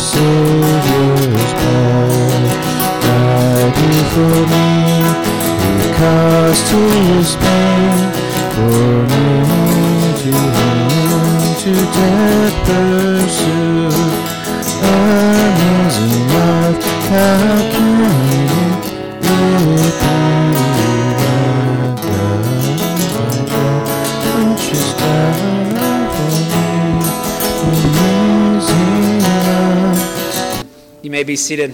Savior's blood. Died he for me, who caused his pain, for me to him to death pursued. Amazing love, how can it may be seated.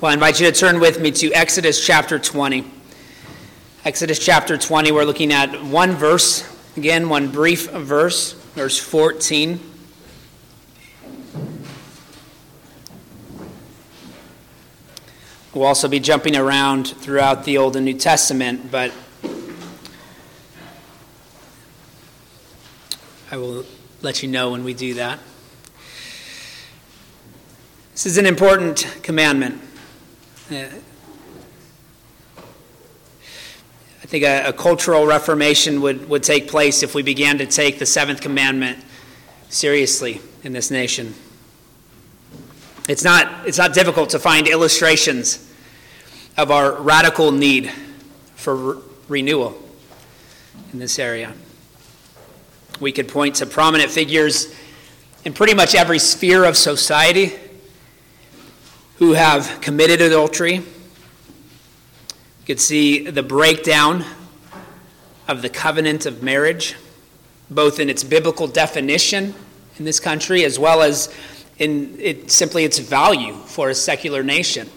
Well, I invite you to turn with me to Exodus chapter 20. Exodus chapter 20, we're looking at one verse, again, one brief verse, verse 14. We'll also be jumping around throughout the Old and New Testament, but I will let you know when we do that. This is an important commandment. Uh, I think a, a cultural reformation would, would take place if we began to take the seventh commandment seriously in this nation. It's not, it's not difficult to find illustrations of our radical need for re- renewal in this area. We could point to prominent figures in pretty much every sphere of society who have committed adultery. You could see the breakdown of the covenant of marriage, both in its biblical definition in this country as well as in it, simply its value for a secular nation.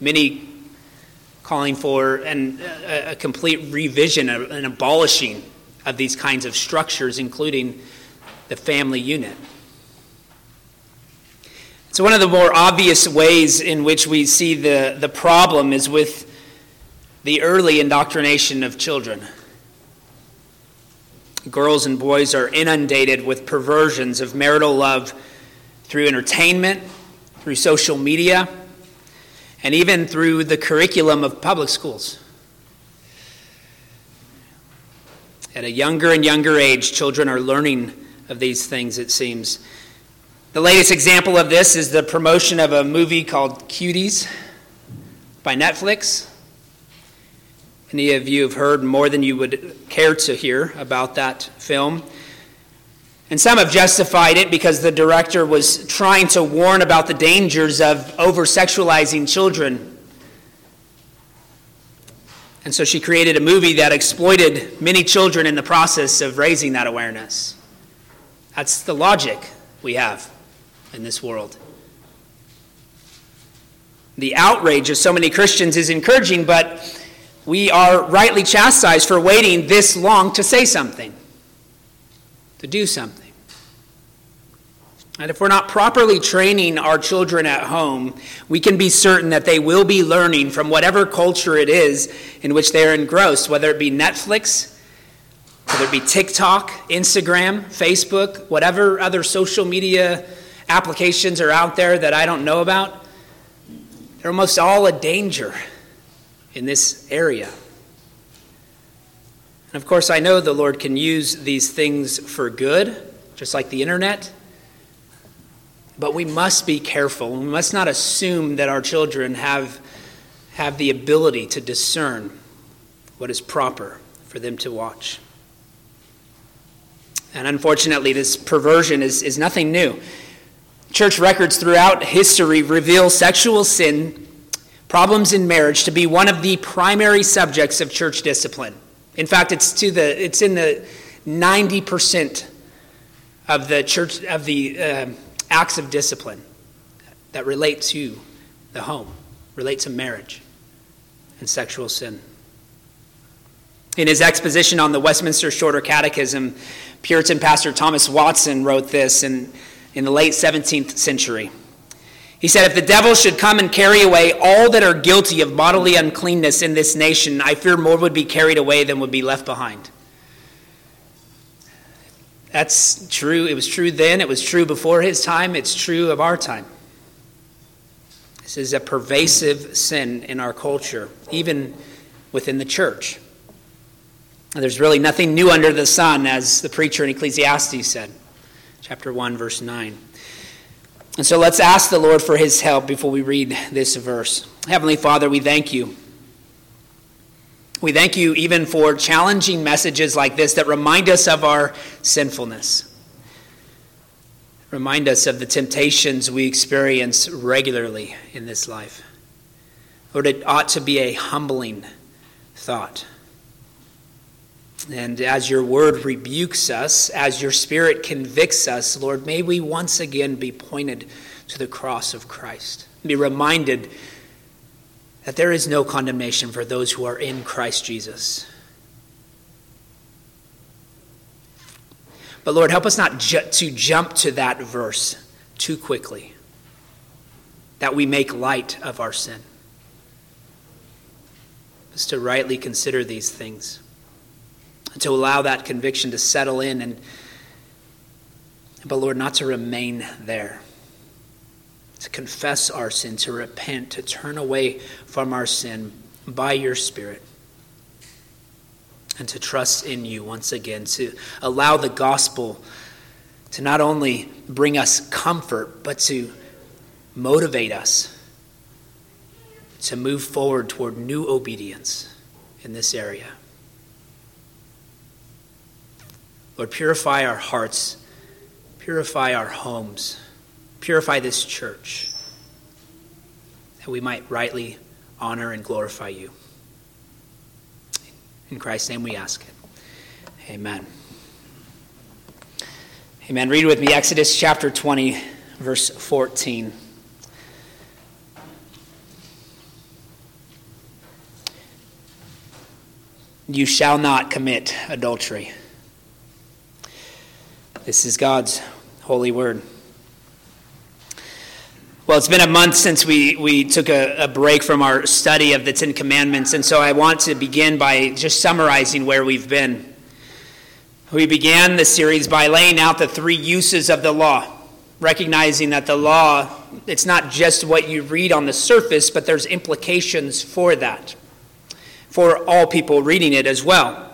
Many calling for an, a, a complete revision, an abolishing of these kinds of structures, including the family unit. So, one of the more obvious ways in which we see the, the problem is with the early indoctrination of children. Girls and boys are inundated with perversions of marital love through entertainment, through social media, and even through the curriculum of public schools. At a younger and younger age, children are learning of these things, it seems. The latest example of this is the promotion of a movie called Cuties by Netflix. Many of you have heard more than you would care to hear about that film. And some have justified it because the director was trying to warn about the dangers of over sexualizing children. And so she created a movie that exploited many children in the process of raising that awareness. That's the logic we have in this world. The outrage of so many Christians is encouraging, but we are rightly chastised for waiting this long to say something, to do something. And if we're not properly training our children at home, we can be certain that they will be learning from whatever culture it is in which they are engrossed, whether it be Netflix, whether it be TikTok, Instagram, Facebook, whatever other social media applications are out there that I don't know about. They're almost all a danger in this area. And of course, I know the Lord can use these things for good, just like the internet. But we must be careful. We must not assume that our children have, have the ability to discern what is proper for them to watch. And unfortunately, this perversion is, is nothing new. Church records throughout history reveal sexual sin, problems in marriage, to be one of the primary subjects of church discipline. In fact, it's, to the, it's in the 90% of the church of the uh, acts of discipline that relate to the home, relate to marriage and sexual sin. In his exposition on the Westminster Shorter Catechism, Puritan pastor Thomas Watson wrote this in, in the late 17th century. He said, If the devil should come and carry away all that are guilty of bodily uncleanness in this nation, I fear more would be carried away than would be left behind. That's true. It was true then. It was true before his time. It's true of our time. This is a pervasive sin in our culture, even within the church. There's really nothing new under the sun, as the preacher in Ecclesiastes said, chapter 1, verse 9. And so let's ask the Lord for his help before we read this verse. Heavenly Father, we thank you. We thank you even for challenging messages like this that remind us of our sinfulness. Remind us of the temptations we experience regularly in this life. Lord, it ought to be a humbling thought. And as your word rebukes us, as your spirit convicts us, Lord, may we once again be pointed to the cross of Christ. Be reminded that there is no condemnation for those who are in Christ Jesus. But Lord, help us not ju- to jump to that verse too quickly, that we make light of our sin. Just to rightly consider these things to allow that conviction to settle in and but Lord, not to remain there. To confess our sin, to repent, to turn away from our sin by your Spirit, and to trust in you once again, to allow the gospel to not only bring us comfort, but to motivate us to move forward toward new obedience in this area. Lord, purify our hearts, purify our homes, purify this church, that we might rightly honor and glorify you. In Christ's name we ask it. Amen. Amen. Read with me Exodus chapter 20, verse 14. You shall not commit adultery. This is God's holy word. Well, it's been a month since we, we took a, a, break from our study of the Ten Commandments, and so I want to begin by just summarizing where we've been. We began the series by laying out the three uses of the law, recognizing that the law, it's not just what you read on the surface, but there's implications for that, for all people reading it as well.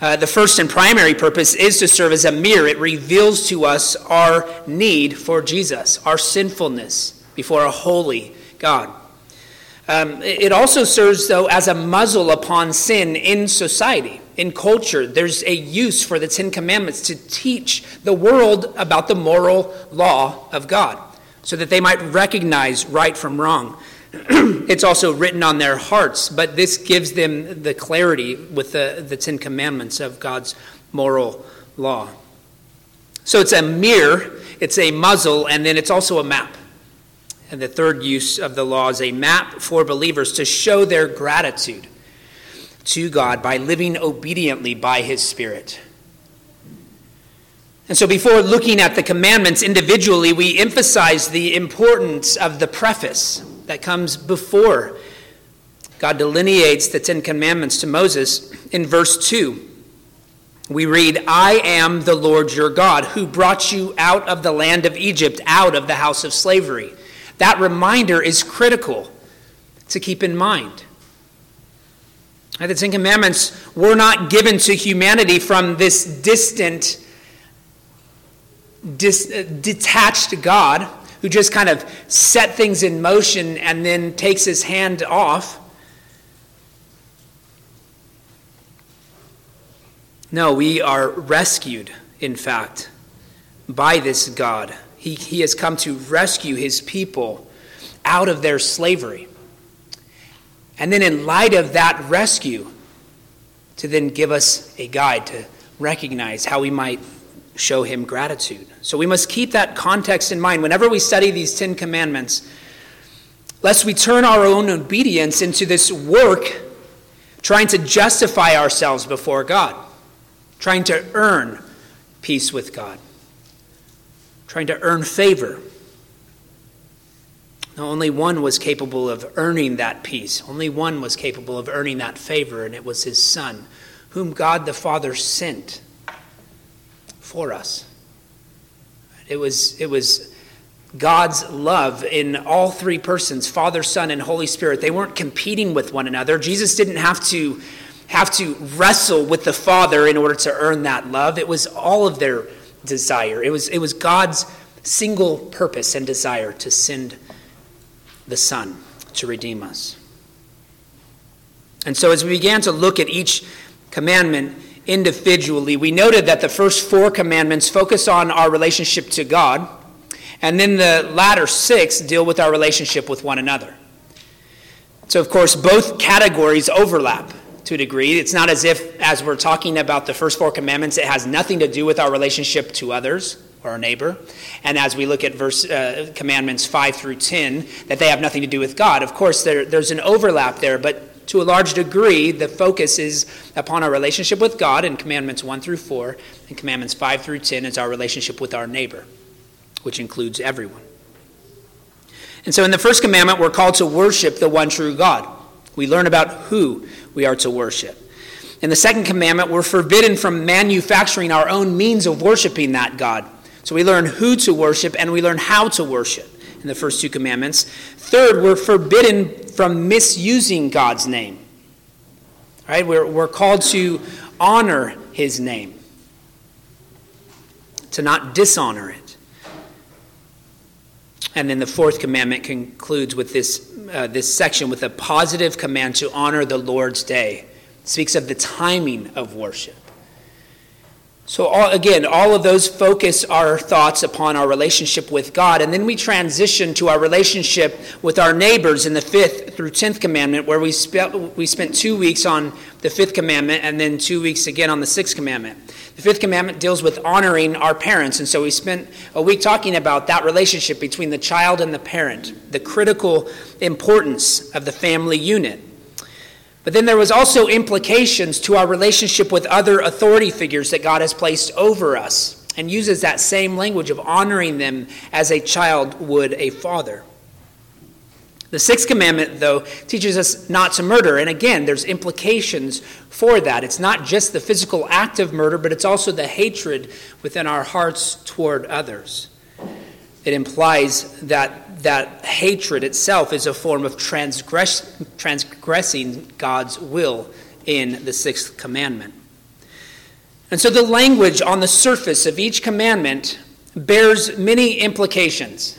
Uh, the first and primary purpose is to serve as a mirror. It reveals to us our need for Jesus, our sinfulness before a holy God. Um, it also serves, though, as a muzzle upon sin in society, in culture. There's a use for the Ten Commandments to teach the world about the moral law of God so that they might recognize right from wrong. it's also written on their hearts, but this gives them the clarity with the, the Ten Commandments of God's moral law. So it's a mirror, it's a muzzle, and then it's also a map. And the third use of the law is a map for believers to show their gratitude to God by living obediently by His Spirit. And so, before looking at the commandments individually, we emphasize the importance of the preface that comes before God delineates the Ten Commandments to Moses in verse 2. We read, I am the Lord your God who brought you out of the land of Egypt, out of the house of slavery. That reminder is critical to keep in mind. The Ten Commandments were not given to humanity from this distant, dis, uh, detached God who just kind of set things in motion and then takes his hand off. No, we are rescued, in fact, by this God. He, he has come to rescue his people out of their slavery. And then, in light of that rescue, to then give us a guide to recognize how we might show him gratitude. So we must keep that context in mind whenever we study these Ten Commandments, lest we turn our own obedience into this work trying to justify ourselves before God, trying to earn peace with God, trying to earn favor. Only one was capable of earning that peace. Only one was capable of earning that favor, and it was his Son, whom God the Father sent for us. It was, it was God's love in all three persons Father, Son, and Holy Spirit. They weren't competing with one another. Jesus didn't have to, have to wrestle with the Father in order to earn that love. It was all of their desire, it was, it was God's single purpose and desire to send the Son to redeem us. And so, as we began to look at each commandment individually, we noted that the first four commandments focus on our relationship to God and then the latter six deal with our relationship with one another. So, of course, both categories overlap to a degree. It's not as if, as we're talking about the first four commandments, it has nothing to do with our relationship to others or our neighbor. And as we look at verse uh, commandments 5 through 10, that they have nothing to do with God. Of course, there, there's an overlap there, but to a large degree, the focus is upon our relationship with God in commandments 1 through 4, and commandments 5 through 10 is our relationship with our neighbor which includes everyone. And so in the first commandment, we're called to worship the one true God. We learn about who we are to worship. In the second commandment, we're forbidden from manufacturing our own means of worshiping that God. So we learn who to worship and we learn how to worship in the first two commandments. Third, we're forbidden from misusing God's name. Right? We're, we're called to honor his name, to not dishonor it. And then the fourth commandment concludes with this, uh, this section with a positive command to honor the Lord's day. It speaks of the timing of worship. So, all, again, all of those focus our thoughts upon our relationship with God. And then we transition to our relationship with our neighbors in the fifth through tenth commandment, where we, spent we spent two weeks on the fifth commandment and then two weeks again on the sixth commandment. The fifth commandment deals with honoring our parents. And so we spent a week talking about that relationship between the child and the parent, the critical importance of the family unit. But then there was also implications to our relationship with other authority figures that God has placed over us and uses that same language of honoring them as a child would a father. The sixth commandment, though, teaches us not to murder. And again, there's implications for that. It's not just the physical act of murder, but it's also the hatred within our hearts toward others. It implies that that hatred itself is a form of transgress, transgressing God's will in the sixth commandment. And so the language on the surface of each commandment bears many implications.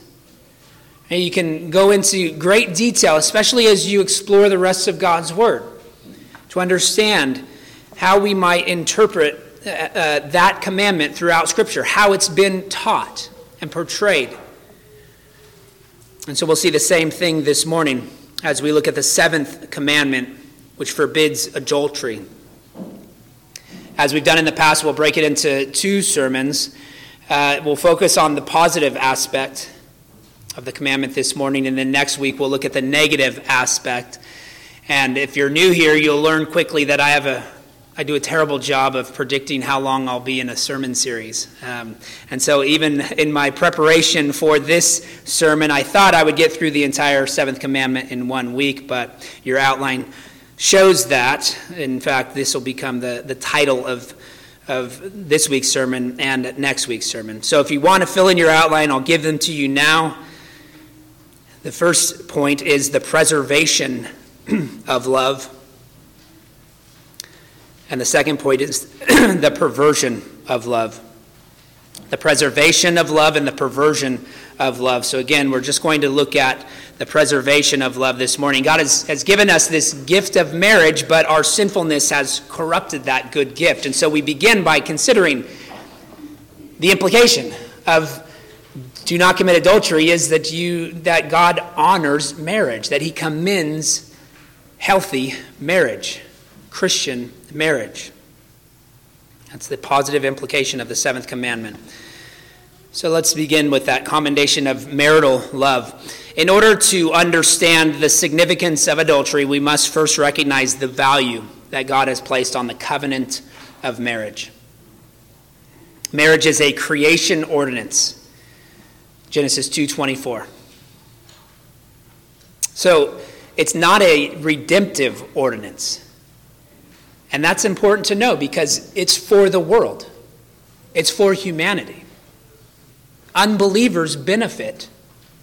And you can go into great detail, especially as you explore the rest of God's Word, to understand how we might interpret uh, uh, that commandment throughout Scripture, how it's been taught and portrayed. And so we'll see the same thing this morning as we look at the seventh commandment, which forbids adultery. As we've done in the past, we'll break it into two sermons. Uh, we'll focus on the positive aspect of the commandment this morning, and then next week we'll look at the negative aspect. And if you're new here, you'll learn quickly that I have a I do a terrible job of predicting how long I'll be in a sermon series. Um, and so, even in my preparation for this sermon, I thought I would get through the entire seventh commandment in one week, but your outline shows that. In fact, this will become the, the title of, of this week's sermon and next week's sermon. So, if you want to fill in your outline, I'll give them to you now. The first point is the preservation of love. And the second point is the perversion of love. The preservation of love and the perversion of love. So, again, we're just going to look at the preservation of love this morning. God has, has given us this gift of marriage, but our sinfulness has corrupted that good gift. And so we begin by considering the implication of do not commit adultery is that you that God honors marriage, that he commends healthy marriage, Christian marriage. That's the positive implication of the seventh commandment. So let's begin with that commendation of marital love. In order to understand the significance of adultery, we must first recognize the value that God has placed on the covenant of marriage. Marriage is a creation ordinance. Genesis 2:24. So, it's not a redemptive ordinance. And that's important to know because it's for the world, it's for humanity. Unbelievers benefit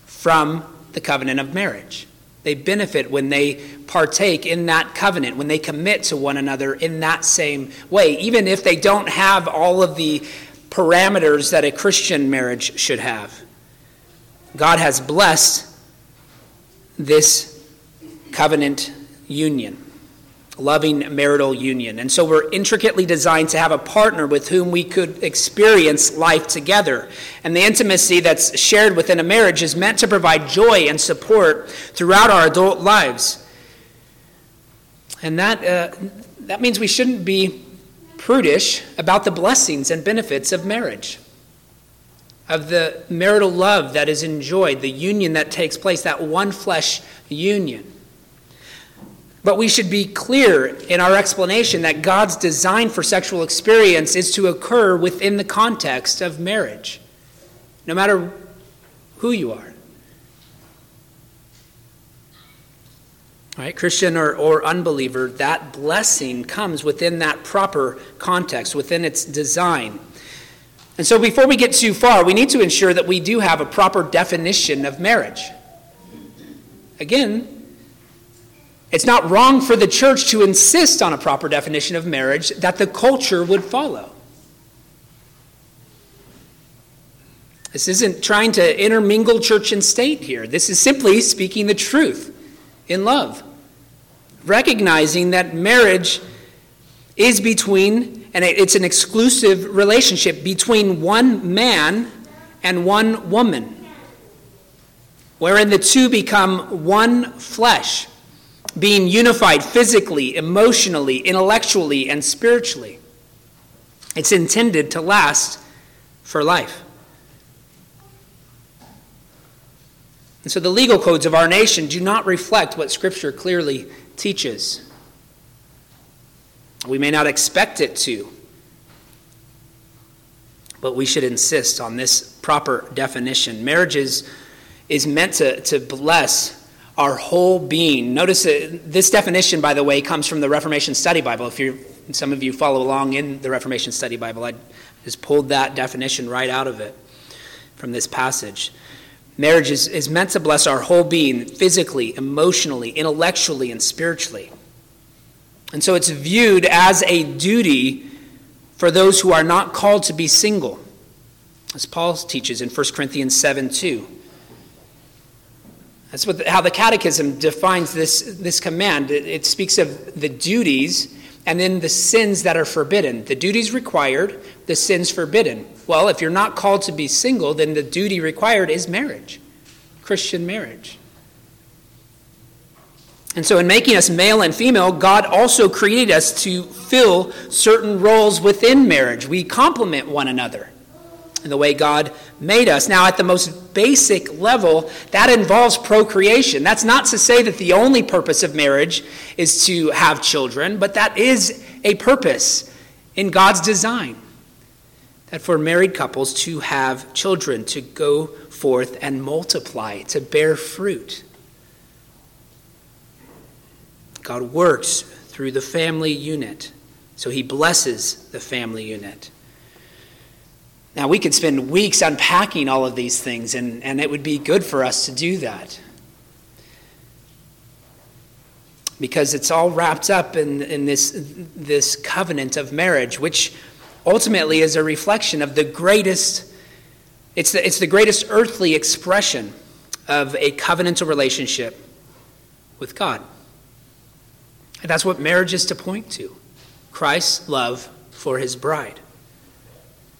from the covenant of marriage. They benefit when they partake in that covenant, when they commit to one another in that same way, even if they don't have all of the parameters that a Christian marriage should have. God has blessed this covenant union loving marital union. And so we're intricately designed to have a partner with whom we could experience life together. And the intimacy that's shared within a marriage is meant to provide joy and support throughout our adult lives. And that, uh, that means we shouldn't be prudish about the blessings and benefits of marriage, of the marital love that is enjoyed, the union that takes place, that one flesh union. But we should be clear in our explanation that God's design for sexual experience is to occur within the context of marriage, no matter who you are. Right, Christian or, or unbeliever, that blessing comes within that proper context, within its design. And so before we get too far, we need to ensure that we do have a proper definition of marriage. Again, it's not wrong for the church to insist on a proper definition of marriage that the culture would follow. This isn't trying to intermingle church and state here. This is simply speaking the truth in love, recognizing that marriage is between, and it's an exclusive relationship between one man and one woman, wherein the two become one flesh being unified physically, emotionally, intellectually, and spiritually. It's intended to last for life. And so the legal codes of our nation do not reflect what Scripture clearly teaches. We may not expect it to, but we should insist on this proper definition. Marriage is, is meant to, to bless our whole being. Notice that this definition, by the way, comes from the Reformation Study Bible. If you some of you follow along in the Reformation Study Bible, I just pulled that definition right out of it from this passage. Marriage is, is meant to bless our whole being, physically, emotionally, intellectually, and spiritually. And so it's viewed as a duty for those who are not called to be single, as Paul teaches in 1 Corinthians 7 2. That's what, how the Catechism defines this, this command. It, it speaks of the duties and then the sins that are forbidden. The duties required, the sins forbidden. Well, if you're not called to be single, then the duty required is marriage, Christian marriage. And so, in making us male and female, God also created us to fill certain roles within marriage. We complement one another in the way God made us. Now, at the most basic level, that involves procreation. That's not to say that the only purpose of marriage is to have children, but that is a purpose in God's design. That for married couples to have children, to go forth and multiply, to bear fruit. God works through the family unit, so he blesses the family unit. Now, we could spend weeks unpacking all of these things, and, and it would be good for us to do that. Because it's all wrapped up in, in this, this covenant of marriage, which ultimately is a reflection of the greatest, it's the, it's the greatest earthly expression of a covenantal relationship with God. And that's what marriage is to point to Christ's love for his bride.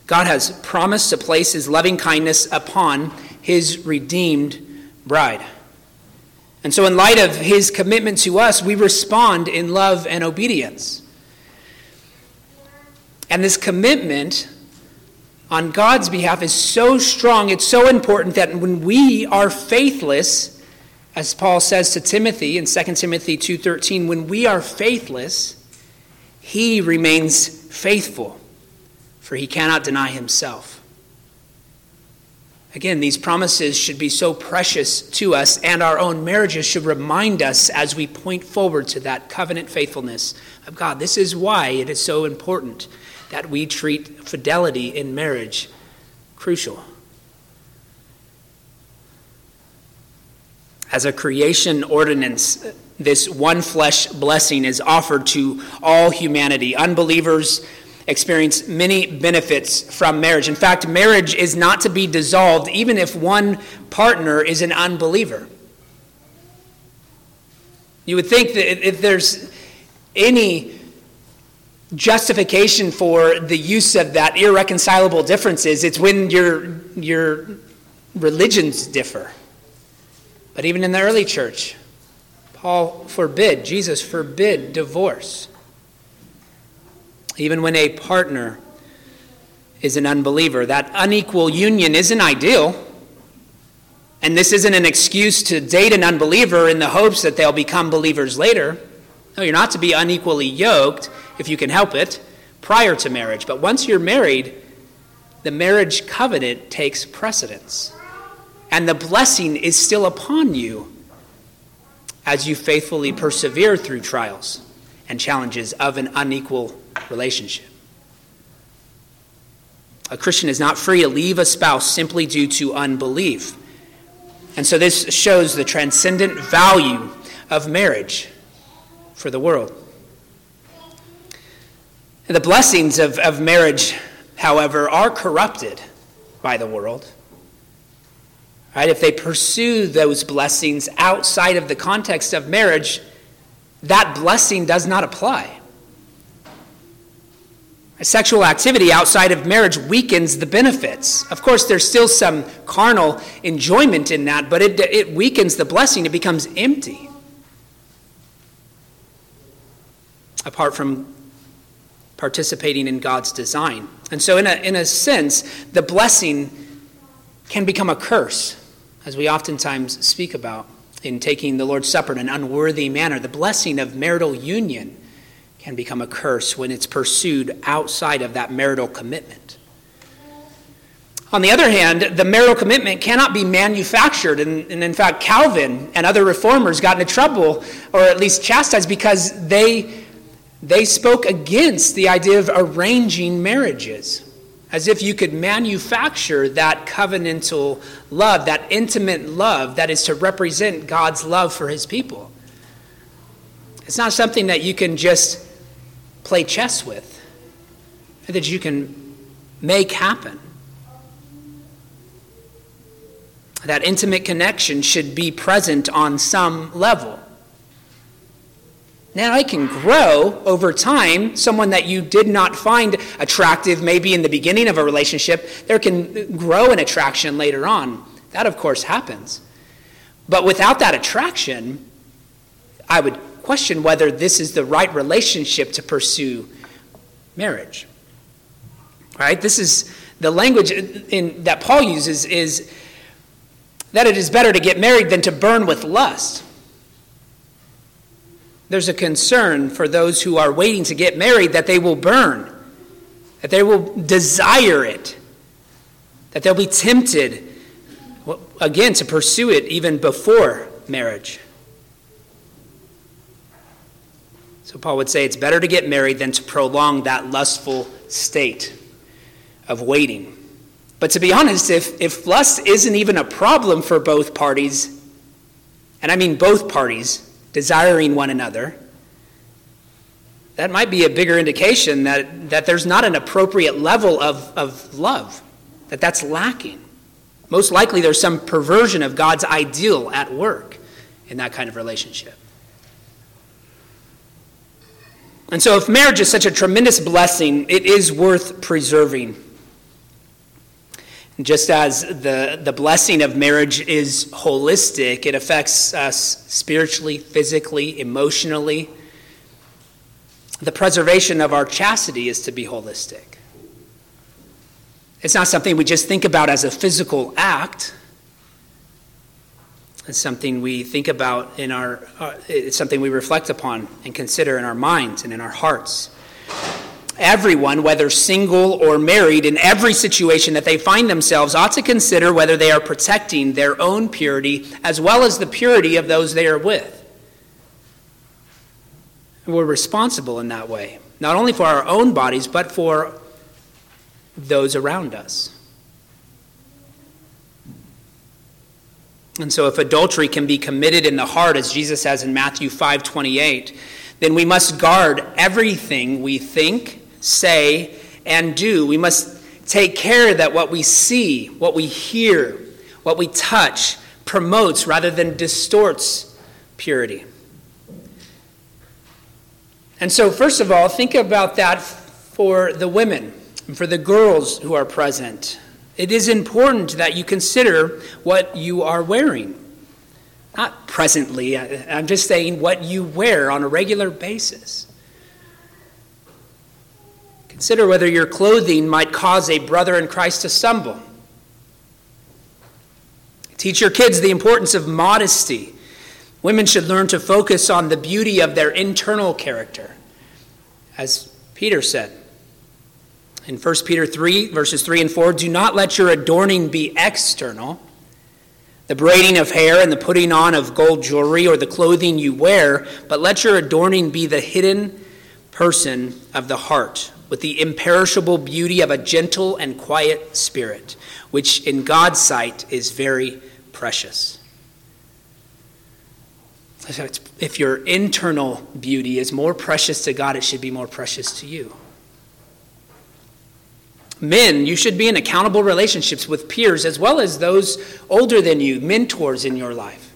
God has promised to place his loving kindness upon his redeemed bride. And so, in light of his commitment to us, we respond in love and obedience. And this commitment on God's behalf is so strong, it's so important that when we are faithless, as Paul says to Timothy in 2 Timothy 2:13, when we are faithless, he remains faithful for he cannot deny himself. Again, these promises should be so precious to us, and our own marriages should remind us as we point forward to that covenant faithfulness of God. This is why it is so important that we treat fidelity in marriage crucial. As a creation ordinance, this one flesh blessing is offered to all humanity. Unbelievers experience many benefits from marriage. In fact, marriage is not to be dissolved even if one partner is an unbeliever. You would think that if there's any justification for the use of that irreconcilable differences, it's when your, your religions differ. But even in the early church, Paul forbid, Jesus forbid divorce. Even when a partner is an unbeliever, that unequal union isn't ideal. And this isn't an excuse to date an unbeliever in the hopes that they'll become believers later. No, you're not to be unequally yoked, if you can help it, prior to marriage. But once you're married, the marriage covenant takes precedence. And the blessing is still upon you as you faithfully persevere through trials and challenges of an unequal relationship. A Christian is not free to leave a spouse simply due to unbelief. And so this shows the transcendent value of marriage for the world. And the blessings of, of marriage, however, are corrupted by the world. Right? If they pursue those blessings outside of the context of marriage, that blessing does not apply. Sexual activity outside of marriage weakens the benefits. Of course, there's still some carnal enjoyment in that, but it, it weakens the blessing. It becomes empty. Apart from participating in God's design. And so, in a, in a sense, the blessing can become a curse, as we oftentimes speak about in taking the Lord's Supper in an unworthy manner. The blessing of marital union can become a curse when it's pursued outside of that marital commitment. On the other hand, the marital commitment cannot be manufactured. And, and, in fact, Calvin and other reformers got into trouble, or at least chastised, because they, they spoke against the idea of arranging marriages. As if you could manufacture that covenantal love, that intimate love that is to represent God's love for his people. It's not something that you can just play chess with, that you can make happen. That intimate connection should be present on some level. Now, I can grow over time. Someone that you did not find attractive, maybe in the beginning of a relationship, there can grow an attraction later on. That, of course, happens. But without that attraction, I would question whether this is the right relationship to pursue marriage. Right? This is the language in, that Paul uses is that it is better to get married than to burn with lust. There's a concern for those who are waiting to get married that they will burn, that they will desire it, that they'll be tempted, again, to pursue it even before marriage. So Paul would say it's better to get married than to prolong that lustful state of waiting. But to be honest, if, if lust isn't even a problem for both parties, and I mean both parties desiring one another, that might be a bigger indication that, that there's not an appropriate level of, of love, that that's lacking. Most likely, there's some perversion of God's ideal at work in that kind of relationship. And so, if marriage is such a tremendous blessing, it is worth preserving. Just as the, the blessing of marriage is holistic, it affects us spiritually, physically, emotionally. The preservation of our chastity is to be holistic. It's not something we just think about as a physical act. It's something we think about in our, uh, it's something we reflect upon and consider in our minds and in our hearts. Everyone, whether single or married, in every situation that they find themselves, ought to consider whether they are protecting their own purity as well as the purity of those they are with. And we're responsible in that way, not only for our own bodies, but for those around us. And so if adultery can be committed in the heart as Jesus says in Matthew 5:28, then we must guard everything we think, say, and do. We must take care that what we see, what we hear, what we touch promotes rather than distorts purity. And so, first of all, think about that for the women and for the girls who are present. It is important that you consider what you are wearing. Not presently, I'm just saying what you wear on a regular basis. Consider whether your clothing might cause a brother in Christ to stumble. Teach your kids the importance of modesty. Women should learn to focus on the beauty of their internal character, as Peter said. In 1 Peter 3, verses 3 and 4, do not let your adorning be external, the braiding of hair and the putting on of gold jewelry or the clothing you wear, but let your adorning be the hidden person of the heart, with the imperishable beauty of a gentle and quiet spirit, which in God's sight is very precious. If your internal beauty is more precious to God, it should be more precious to you. Men, you should be in accountable relationships with peers as well as those older than you, mentors in your life.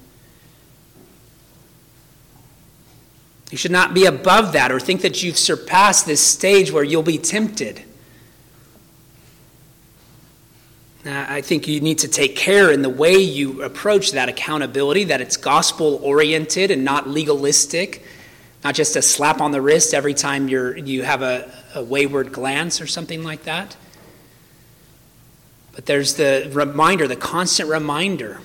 You should not be above that or think that you've surpassed this stage where you'll be tempted. I think you need to take care in the way you approach that accountability, that it's gospel oriented and not legalistic, not just a slap on the wrist every time you're, you have a, a wayward glance or something like that. But there's the reminder, the constant reminder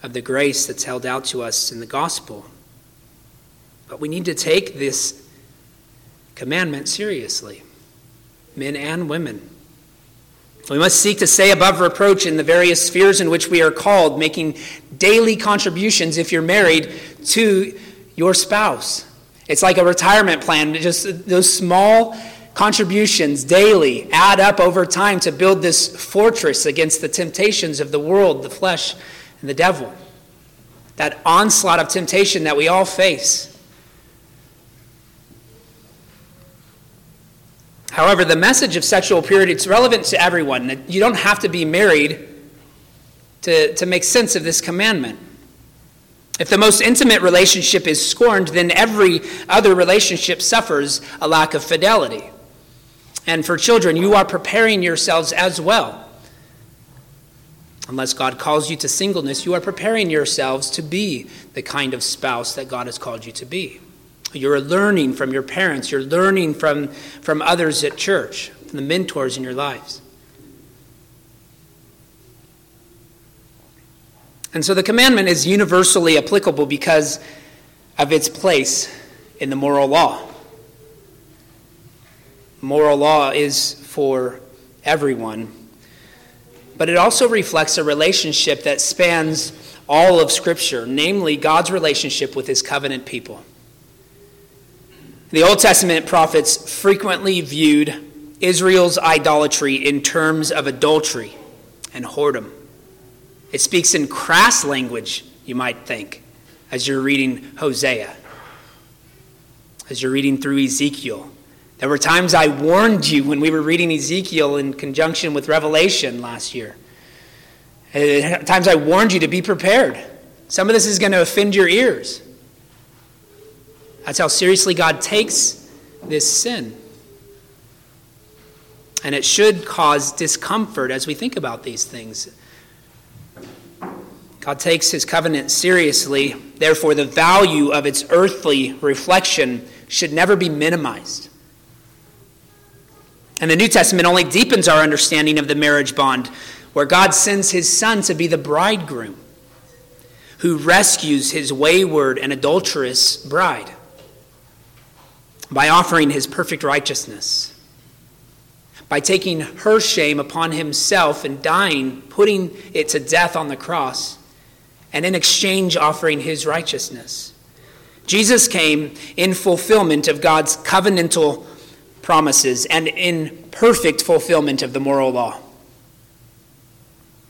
of the grace that's held out to us in the gospel. But we need to take this commandment seriously, men and women. We must seek to stay above reproach in the various spheres in which we are called, making daily contributions, if you're married, to your spouse. It's like a retirement plan, just those small contributions daily add up over time to build this fortress against the temptations of the world, the flesh, and the devil. That onslaught of temptation that we all face. However, the message of sexual purity is relevant to everyone. You don't have to be married to, to make sense of this commandment. If the most intimate relationship is scorned, then every other relationship suffers a lack of fidelity. And for children, you are preparing yourselves as well. Unless God calls you to singleness, you are preparing yourselves to be the kind of spouse that God has called you to be. You're learning from your parents. You're learning from, from others at church, from the mentors in your lives. And so the commandment is universally applicable because of its place in the moral law. Moral law is for everyone, but it also reflects a relationship that spans all of Scripture, namely God's relationship with his covenant people. The Old Testament prophets frequently viewed Israel's idolatry in terms of adultery and whoredom. It speaks in crass language, you might think, as you're reading Hosea, as you're reading through Ezekiel. There were times I warned you when we were reading Ezekiel in conjunction with Revelation last year. At times I warned you to be prepared. Some of this is going to offend your ears. That's how seriously God takes this sin. And it should cause discomfort as we think about these things. God takes his covenant seriously, therefore, the value of its earthly reflection should never be minimized. And the New Testament only deepens our understanding of the marriage bond, where God sends his son to be the bridegroom who rescues his wayward and adulterous bride by offering his perfect righteousness, by taking her shame upon himself and dying, putting it to death on the cross, and in exchange offering his righteousness. Jesus came in fulfillment of God's covenantal promises and in perfect fulfillment of the moral law.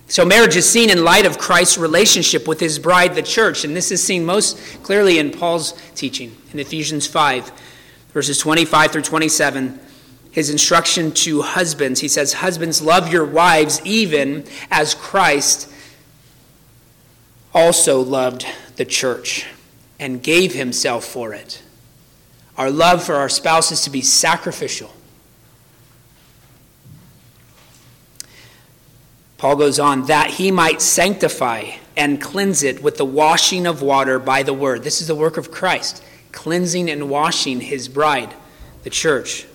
So, marriage is seen in light of Christ's relationship with his bride, the church. And this is seen most clearly in Paul's teaching in Ephesians 5, verses 25 through 27. His instruction to husbands he says, Husbands, love your wives even as Christ also loved the church and gave himself for it. Our love for our spouses to be sacrificial Paul goes on, that he might sanctify and cleanse it with the washing of water by the word. This is the work of Christ, cleansing and washing his bride, the church,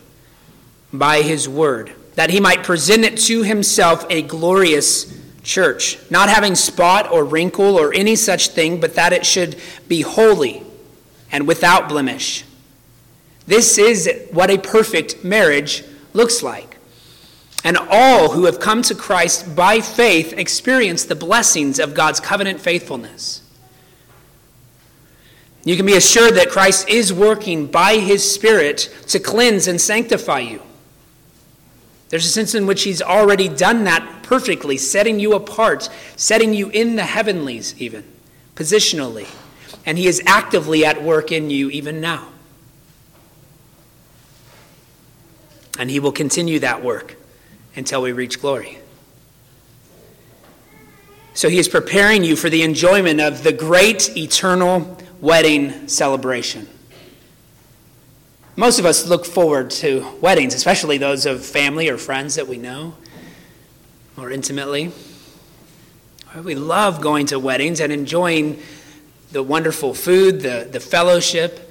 by his word, that he might present it to himself a glorious church, not having spot or wrinkle or any such thing, but that it should be holy and without blemish. This is what a perfect marriage looks like. And all who have come to Christ by faith experience the blessings of God's covenant faithfulness. You can be assured that Christ is working by his Spirit to cleanse and sanctify you. There's a sense in which he's already done that perfectly, setting you apart, setting you in the heavenlies, even positionally. And he is actively at work in you even now. And he will continue that work until we reach glory. So he is preparing you for the enjoyment of the great eternal wedding celebration. Most of us look forward to weddings, especially those of family or friends that we know more intimately. We love going to weddings and enjoying the wonderful food, the, the fellowship,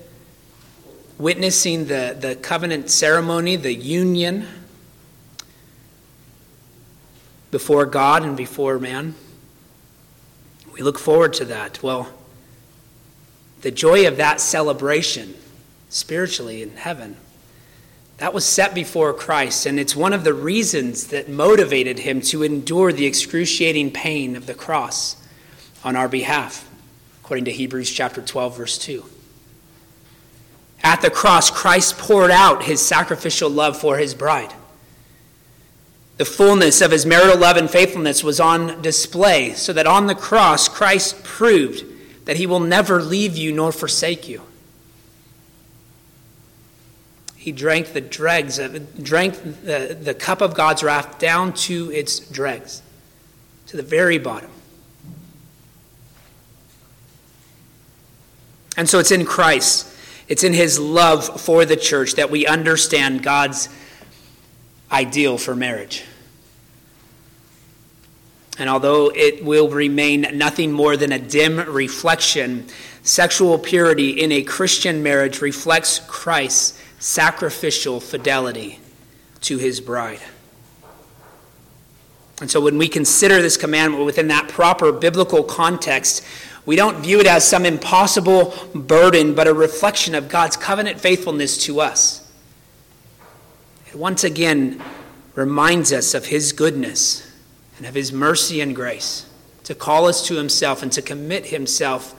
witnessing the, the covenant ceremony, the union before God and before man. We look forward to that. Well, the joy of that celebration spiritually in heaven, that was set before Christ, and it's one of the reasons that motivated him to endure the excruciating pain of the cross on our behalf, according to Hebrews chapter 12, verse 2. At the cross, Christ poured out his sacrificial love for his bride. The fullness of his marital love and faithfulness was on display, so that on the cross, Christ proved that he will never leave you nor forsake you. He drank the dregs, of, drank the, the cup of God's wrath down to its dregs, to the very bottom. And so it's in Christ, it's in his love for the church that we understand God's ideal for marriage. And although it will remain nothing more than a dim reflection, sexual purity in a Christian marriage reflects Christ's sacrificial fidelity to his bride. And so when we consider this commandment within that proper biblical context, we don't view it as some impossible burden, but a reflection of God's covenant faithfulness to us. It once again reminds us of his goodness and of his mercy and grace to call us to himself and to commit himself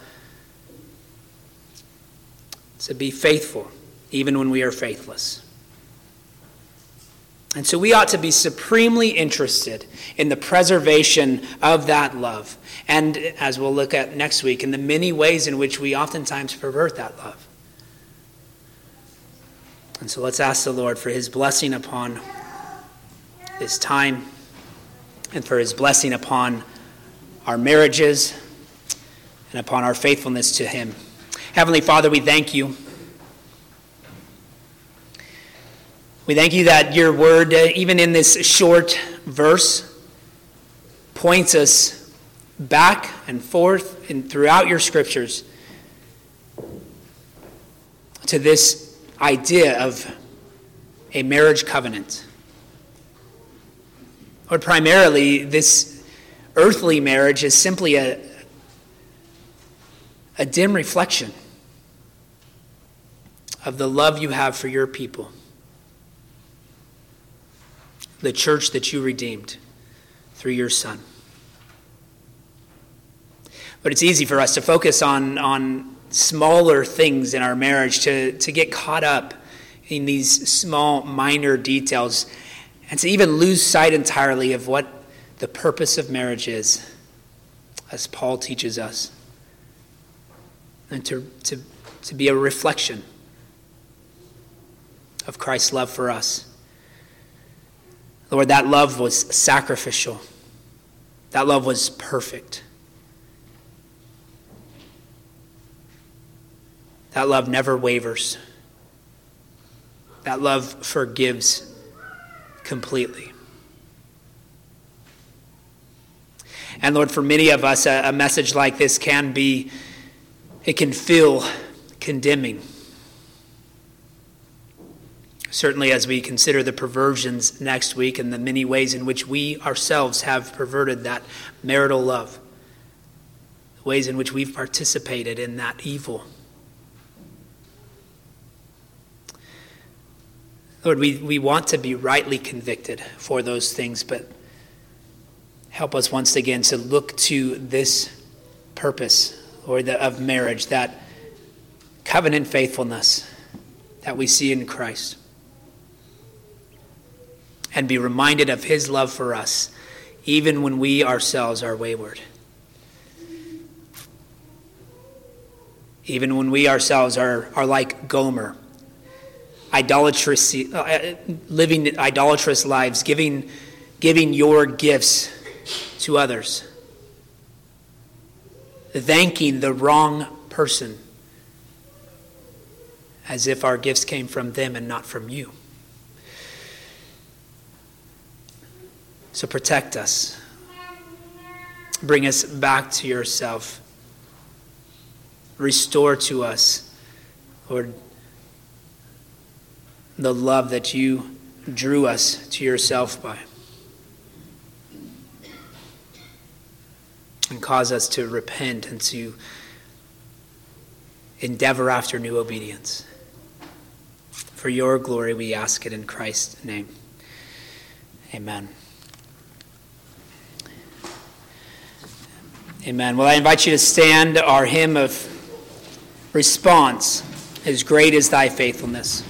to be faithful even when we are faithless. And so we ought to be supremely interested in the preservation of that love. And as we'll look at next week, in the many ways in which we oftentimes pervert that love. And so let's ask the Lord for his blessing upon this time and for his blessing upon our marriages and upon our faithfulness to him. Heavenly Father, we thank you. We thank you that your word, uh, even in this short verse, points us back and forth and throughout your scriptures to this idea of a marriage covenant. Or primarily, this earthly marriage is simply a, a dim reflection of the love you have for your people, the church that you redeemed through your Son. But it's easy for us to focus on, on smaller things in our marriage, to, to get caught up in these small, minor details and to even lose sight entirely of what the purpose of marriage is, as Paul teaches us, and to, to, to be a reflection of Christ's love for us. Lord, that love was sacrificial. That love was perfect. That love never wavers. That love forgives completely. And Lord, for many of us, a, a message like this can be, it can feel condemning. Certainly, as we consider the perversions next week and the many ways in which we ourselves have perverted that marital love, the ways in which we've participated in that evil. Lord, we, we want to be rightly convicted for those things, but help us once again to look to this purpose, or the, of marriage, that covenant faithfulness that we see in Christ, and be reminded of his love for us, even when we ourselves are wayward. Even when we ourselves are, are like Gomer idolatrous, uh, living idolatrous lives, giving, giving your gifts to others, thanking the wrong person as if our gifts came from them and not from you. So protect us. Bring us back to yourself. Restore to us, Lord the love that you drew us to yourself by. And cause us to repent and to endeavor after new obedience. For your glory, we ask it in Christ's name. Amen. Amen. Well, I invite you to stand our hymn of response. As great is thy faithfulness.